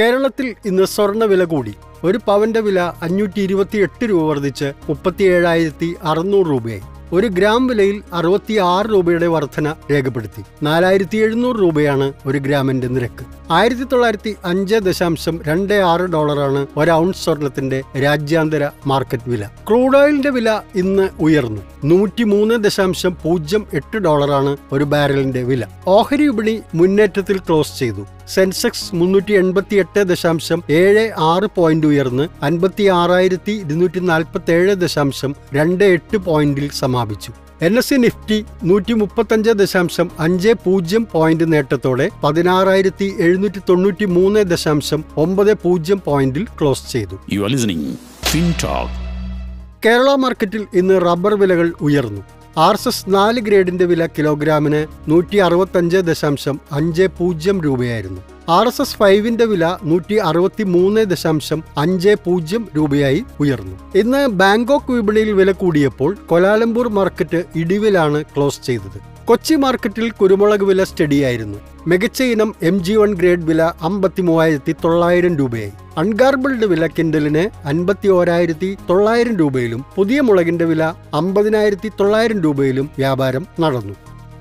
കേരളത്തിൽ ഇന്ന് സ്വർണവില കൂടി. ഒരു പവന്റെ വില അഞ്ഞൂറ്റി ഇരുപത്തി എട്ട് രൂപ വർദ്ധിച്ച് മുപ്പത്തിയേഴായിരത്തി അറുന്നൂറ് രൂപയായി. ഒരു ഗ്രാം വിലയിൽ അറുപത്തി ആറ് രൂപയുടെ വർധന രേഖപ്പെടുത്തി. നാലായിരത്തി എഴുന്നൂറ് രൂപയാണ് ഒരു ഗ്രാമിന്റെ നിരക്ക്. ആയിരത്തി തൊള്ളായിരത്തി അഞ്ച് ദശാംശം രണ്ട് ആറ് ഡോളറാണ് ഒരു ഔൺസ് സ്വർണത്തിന്റെ രാജ്യാന്തര മാർക്കറ്റ് വില. ക്രൂഡ് ഓയിലിന്റെ വില ഇന്ന് ഉയർന്നു. നൂറ്റി മൂന്ന് ദശാംശം പൂജ്യം എട്ട് ഡോളറാണ് ഒരു ബാരലിന്റെ വില. ഓഹരി വിപണി മുന്നേറ്റത്തിൽ ക്ലോസ് ചെയ്തു. സെൻസെക്സ് മുന്നൂറ്റി എൺപത്തി എട്ട് ദശാംശം ഏഴ് ആറ് പോയിന്റ് ഉയർന്ന് അൻപത്തി ആറായിരത്തി ഇരുന്നൂറ്റി നാൽപ്പത്തി ഏഴ് ദശാംശം രണ്ട് എട്ട് പോയിന്റിൽ സമാപിച്ചു. എൻ എസ് സി നിഫ്റ്റി നൂറ്റി മുപ്പത്തഞ്ച് ദശാംശം അഞ്ച് പൂജ്യം പോയിന്റ് നേട്ടത്തോടെ പതിനാറായിരത്തി എഴുന്നൂറ്റി തൊണ്ണൂറ്റി മൂന്ന് ദശാംശം ഒമ്പത് പൂജ്യം പോയിന്റിൽ ക്ലോസ് ചെയ്തു. കേരള മാർക്കറ്റിൽ ഇന്ന് റബ്ബർ വിലകൾ ഉയർന്നു. ആർ എസ് എസ് നാല് ഗ്രേഡിന്റെ വില കിലോഗ്രാമിന് നൂറ്റി അറുപത്തഞ്ച് ദശാംശം അഞ്ച് പൂജ്യം രൂപയായിരുന്നു. ആർ എസ് എസ് ഫൈവിന്റെ വില നൂറ്റി അറുപത്തി മൂന്ന് ദശാംശം അഞ്ച് പൂജ്യം രൂപയായി ഉയർന്നു. ഇന്ന് ബാങ്കോക്ക് വിപണിയിൽ വില കൂടിയപ്പോൾ കൊലാലംപൂർ മാർക്കറ്റ് ഇടിവിലാണ് ക്ലോസ് ചെയ്തത്. കൊച്ചി മാർക്കറ്റിൽ കുരുമുളക് വില സ്റ്റഡിയായിരുന്നു. മികച്ച ഇനം എം ജി വൺ ഗ്രേഡ് വില അമ്പത്തി മൂവായിരത്തി തൊള്ളായിരം രൂപയായി. അൺഗാർബിൾഡ് വില കിൻഡലിന് അൻപത്തി ഓരായിരത്തി തൊള്ളായിരം രൂപയിലും പുതിയ മുളകിന്റെ വില അമ്പതിനായിരത്തി തൊള്ളായിരം രൂപയിലും വ്യാപാരം നടന്നു.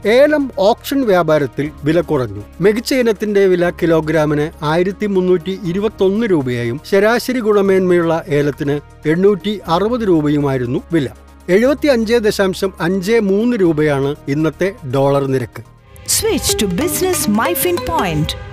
ഏലം ഓപ്ഷൻ വ്യാപാരത്തിൽ വില കുറഞ്ഞു. മികച്ച ഇനത്തിന്റെ വില കിലോഗ്രാമിന് ആയിരത്തി മുന്നൂറ്റി ഇരുപത്തൊന്ന് രൂപയായും ശരാശരി ഗുണമേന്മയുള്ള ഏലത്തിന് എണ്ണൂറ്റി അറുപത് രൂപയുമായിരുന്നു വില. എഴുപത്തി അഞ്ച് ദശാംശം അഞ്ച് മൂന്ന് രൂപയാണ് ഇന്നത്തെ ഡോളർ നിരക്ക്. Switch to business MyFin point